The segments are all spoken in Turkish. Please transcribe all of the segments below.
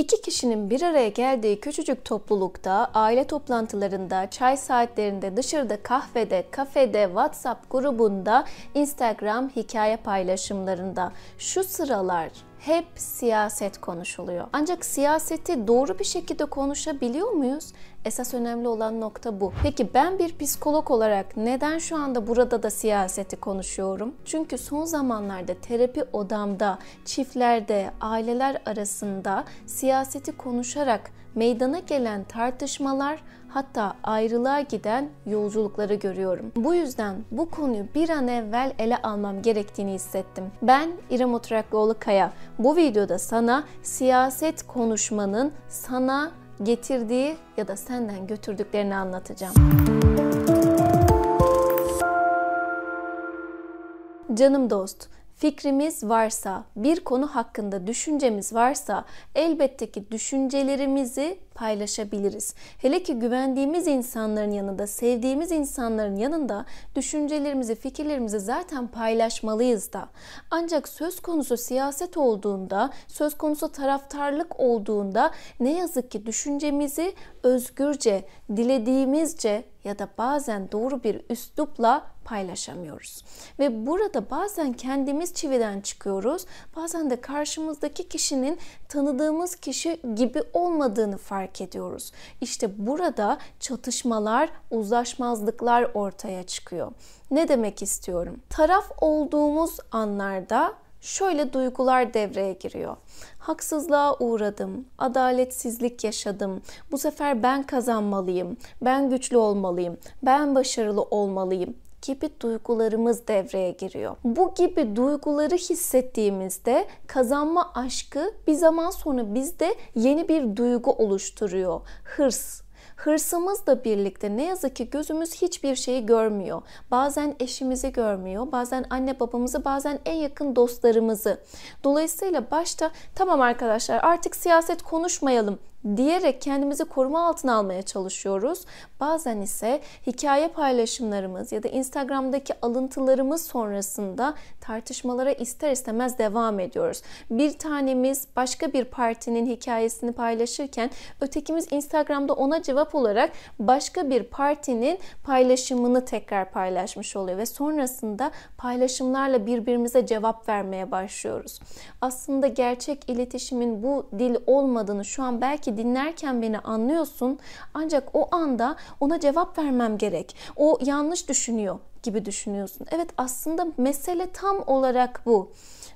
İki kişinin bir araya geldiği küçücük toplulukta, aile toplantılarında, çay saatlerinde, dışarıda kahvede, kafede, WhatsApp grubunda, Instagram hikaye paylaşımlarında. Şu sıralar hep siyaset konuşuluyor. Ancak siyaseti doğru bir şekilde konuşabiliyor muyuz? Esas önemli olan nokta bu. Peki ben bir psikolog olarak neden şu anda burada da siyaseti konuşuyorum? Çünkü son zamanlarda terapi odamda, çiftlerde, aileler arasında siyaseti konuşarak meydana gelen tartışmalar hatta ayrılığa giden yolculukları görüyorum. Bu yüzden bu konuyu bir an evvel ele almam gerektiğini hissettim. Ben İrem Oturaklıoğlu Kaya. Bu videoda sana siyaset konuşmanın sana getirdiği ya da senden götürdüklerini anlatacağım. Canım dost, fikrimiz varsa, bir konu hakkında düşüncemiz varsa elbette ki düşüncelerimizi paylaşabiliriz. Hele ki güvendiğimiz insanların yanında, sevdiğimiz insanların yanında düşüncelerimizi, fikirlerimizi zaten paylaşmalıyız da. Ancak söz konusu siyaset olduğunda, söz konusu taraftarlık olduğunda ne yazık ki düşüncemizi özgürce, dilediğimizce ya da bazen doğru bir üslupla paylaşamıyoruz. Ve burada bazen kendimiz çividen çıkıyoruz, bazen de karşımızdaki kişinin tanıdığımız kişi gibi olmadığını fark ediyoruz. İşte burada çatışmalar, uzlaşmazlıklar ortaya çıkıyor. Ne demek istiyorum? Taraf olduğumuz anlarda şöyle duygular devreye giriyor. Haksızlığa uğradım, adaletsizlik yaşadım. Bu sefer ben kazanmalıyım, ben güçlü olmalıyım, ben başarılı olmalıyım gibi duygularımız devreye giriyor. Bu gibi duyguları hissettiğimizde kazanma aşkı bir zaman sonra bizde yeni bir duygu oluşturuyor. Hırs, Hırsımızla birlikte ne yazık ki gözümüz hiçbir şeyi görmüyor. Bazen eşimizi görmüyor, bazen anne babamızı, bazen en yakın dostlarımızı. Dolayısıyla başta tamam arkadaşlar artık siyaset konuşmayalım diyerek kendimizi koruma altına almaya çalışıyoruz. Bazen ise hikaye paylaşımlarımız ya da Instagram'daki alıntılarımız sonrasında tartışmalara ister istemez devam ediyoruz. Bir tanemiz başka bir partinin hikayesini paylaşırken ötekimiz Instagram'da ona cevap olarak başka bir partinin paylaşımını tekrar paylaşmış oluyor ve sonrasında paylaşımlarla birbirimize cevap vermeye başlıyoruz. Aslında gerçek iletişimin bu dil olmadığını şu an belki ki dinlerken beni anlıyorsun ancak o anda ona cevap vermem gerek. O yanlış düşünüyor gibi düşünüyorsun. Evet aslında mesele tam olarak bu.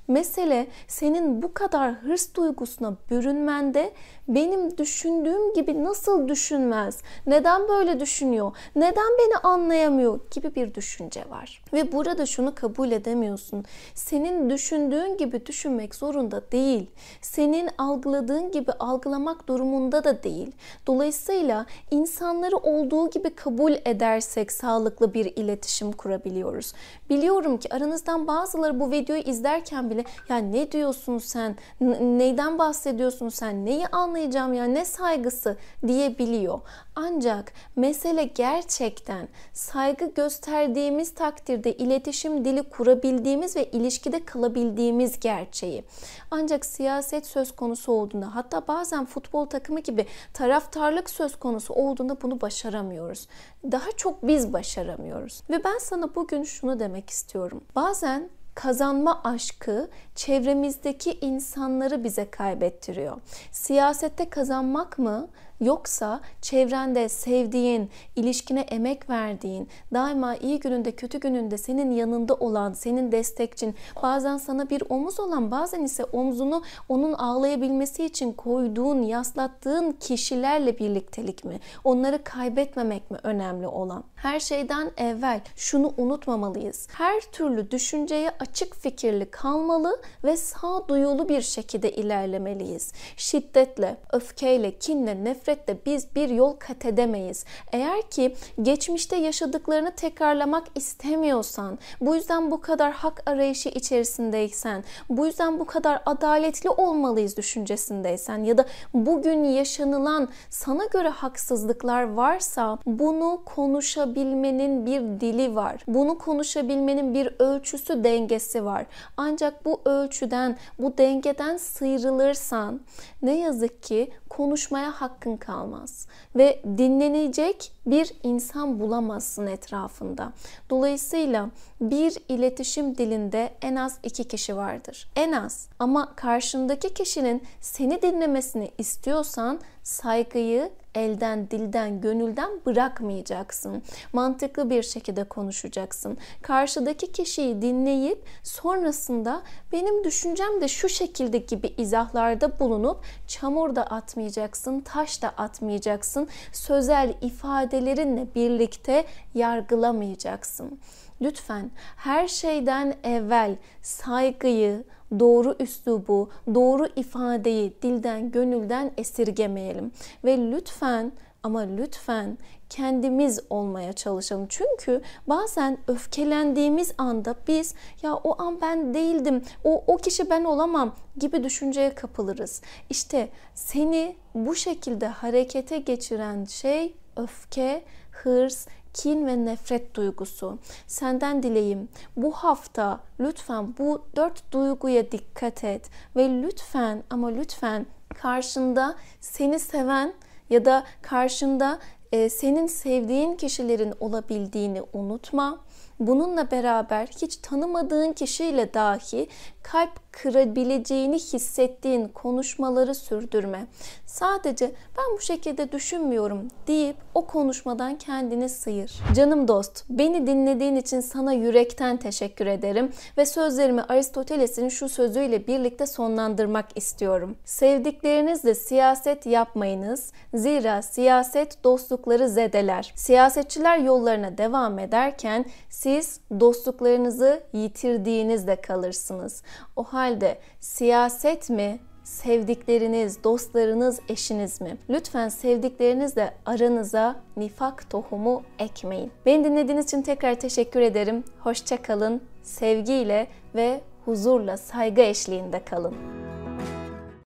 Mesele senin bu kadar hırs duygusuna bürünmende benim düşündüğüm gibi nasıl düşünmez? Neden böyle düşünüyor? Neden beni anlayamıyor gibi bir düşünce var. Ve burada şunu kabul edemiyorsun. Senin düşündüğün gibi düşünmek zorunda değil. Senin algıladığın gibi algılamak durumunda da değil. Dolayısıyla insanları olduğu gibi kabul edersek sağlıklı bir iletişim kurabiliyoruz. Biliyorum ki aranızdan bazıları bu videoyu izlerken bile ya ne diyorsun sen? Neyden bahsediyorsun sen? Neyi anlayacağım ya? Ne saygısı diyebiliyor. Ancak mesele gerçekten saygı gösterdiğimiz takdirde iletişim dili kurabildiğimiz ve ilişkide kalabildiğimiz gerçeği. Ancak siyaset söz konusu olduğunda hatta bazen futbol takımı gibi taraftarlık söz konusu olduğunda bunu başaramıyoruz. Daha çok biz başaramıyoruz. Ve ben sana bugün şunu demek istiyorum. Bazen kazanma aşkı çevremizdeki insanları bize kaybettiriyor. Siyasette kazanmak mı Yoksa çevrende sevdiğin, ilişkine emek verdiğin, daima iyi gününde kötü gününde senin yanında olan, senin destekçin, bazen sana bir omuz olan, bazen ise omzunu onun ağlayabilmesi için koyduğun, yaslattığın kişilerle birliktelik mi? Onları kaybetmemek mi önemli olan? Her şeyden evvel şunu unutmamalıyız. Her türlü düşünceye açık fikirli kalmalı ve sağduyulu bir şekilde ilerlemeliyiz. Şiddetle, öfkeyle, kinle, nefretle nefretle biz bir yol kat edemeyiz. Eğer ki geçmişte yaşadıklarını tekrarlamak istemiyorsan, bu yüzden bu kadar hak arayışı içerisindeysen, bu yüzden bu kadar adaletli olmalıyız düşüncesindeysen ya da bugün yaşanılan sana göre haksızlıklar varsa bunu konuşabilmenin bir dili var. Bunu konuşabilmenin bir ölçüsü, dengesi var. Ancak bu ölçüden, bu dengeden sıyrılırsan ne yazık ki konuşmaya hakkın kalmaz ve dinlenecek bir insan bulamazsın etrafında. Dolayısıyla bir iletişim dilinde en az iki kişi vardır. En az ama karşındaki kişinin seni dinlemesini istiyorsan saygıyı elden, dilden, gönülden bırakmayacaksın. Mantıklı bir şekilde konuşacaksın. Karşıdaki kişiyi dinleyip sonrasında benim düşüncem de şu şekilde gibi izahlarda bulunup çamur da atmayacaksın, taş da atmayacaksın. Sözel ifadelerinle birlikte yargılamayacaksın. Lütfen her şeyden evvel saygıyı, doğru üslubu, doğru ifadeyi dilden, gönülden esirgemeyelim. Ve lütfen ama lütfen kendimiz olmaya çalışalım. Çünkü bazen öfkelendiğimiz anda biz ya o an ben değildim, o, o kişi ben olamam gibi düşünceye kapılırız. İşte seni bu şekilde harekete geçiren şey öfke, hırs, kin ve nefret duygusu. Senden dileğim bu hafta lütfen bu dört duyguya dikkat et ve lütfen ama lütfen karşında seni seven ya da karşında e, senin sevdiğin kişilerin olabildiğini unutma. Bununla beraber hiç tanımadığın kişiyle dahi kalp kırabileceğini hissettiğin konuşmaları sürdürme. Sadece ben bu şekilde düşünmüyorum deyip o konuşmadan kendini sıyır. Canım dost, beni dinlediğin için sana yürekten teşekkür ederim ve sözlerimi Aristoteles'in şu sözüyle birlikte sonlandırmak istiyorum. Sevdiklerinizle siyaset yapmayınız. Zira siyaset dostlukları zedeler. Siyasetçiler yollarına devam ederken siz dostluklarınızı yitirdiğinizde kalırsınız. O halde siyaset mi, sevdikleriniz, dostlarınız, eşiniz mi? Lütfen sevdiklerinizle aranıza nifak tohumu ekmeyin. Beni dinlediğiniz için tekrar teşekkür ederim. Hoşça kalın, sevgiyle ve huzurla, saygı eşliğinde kalın.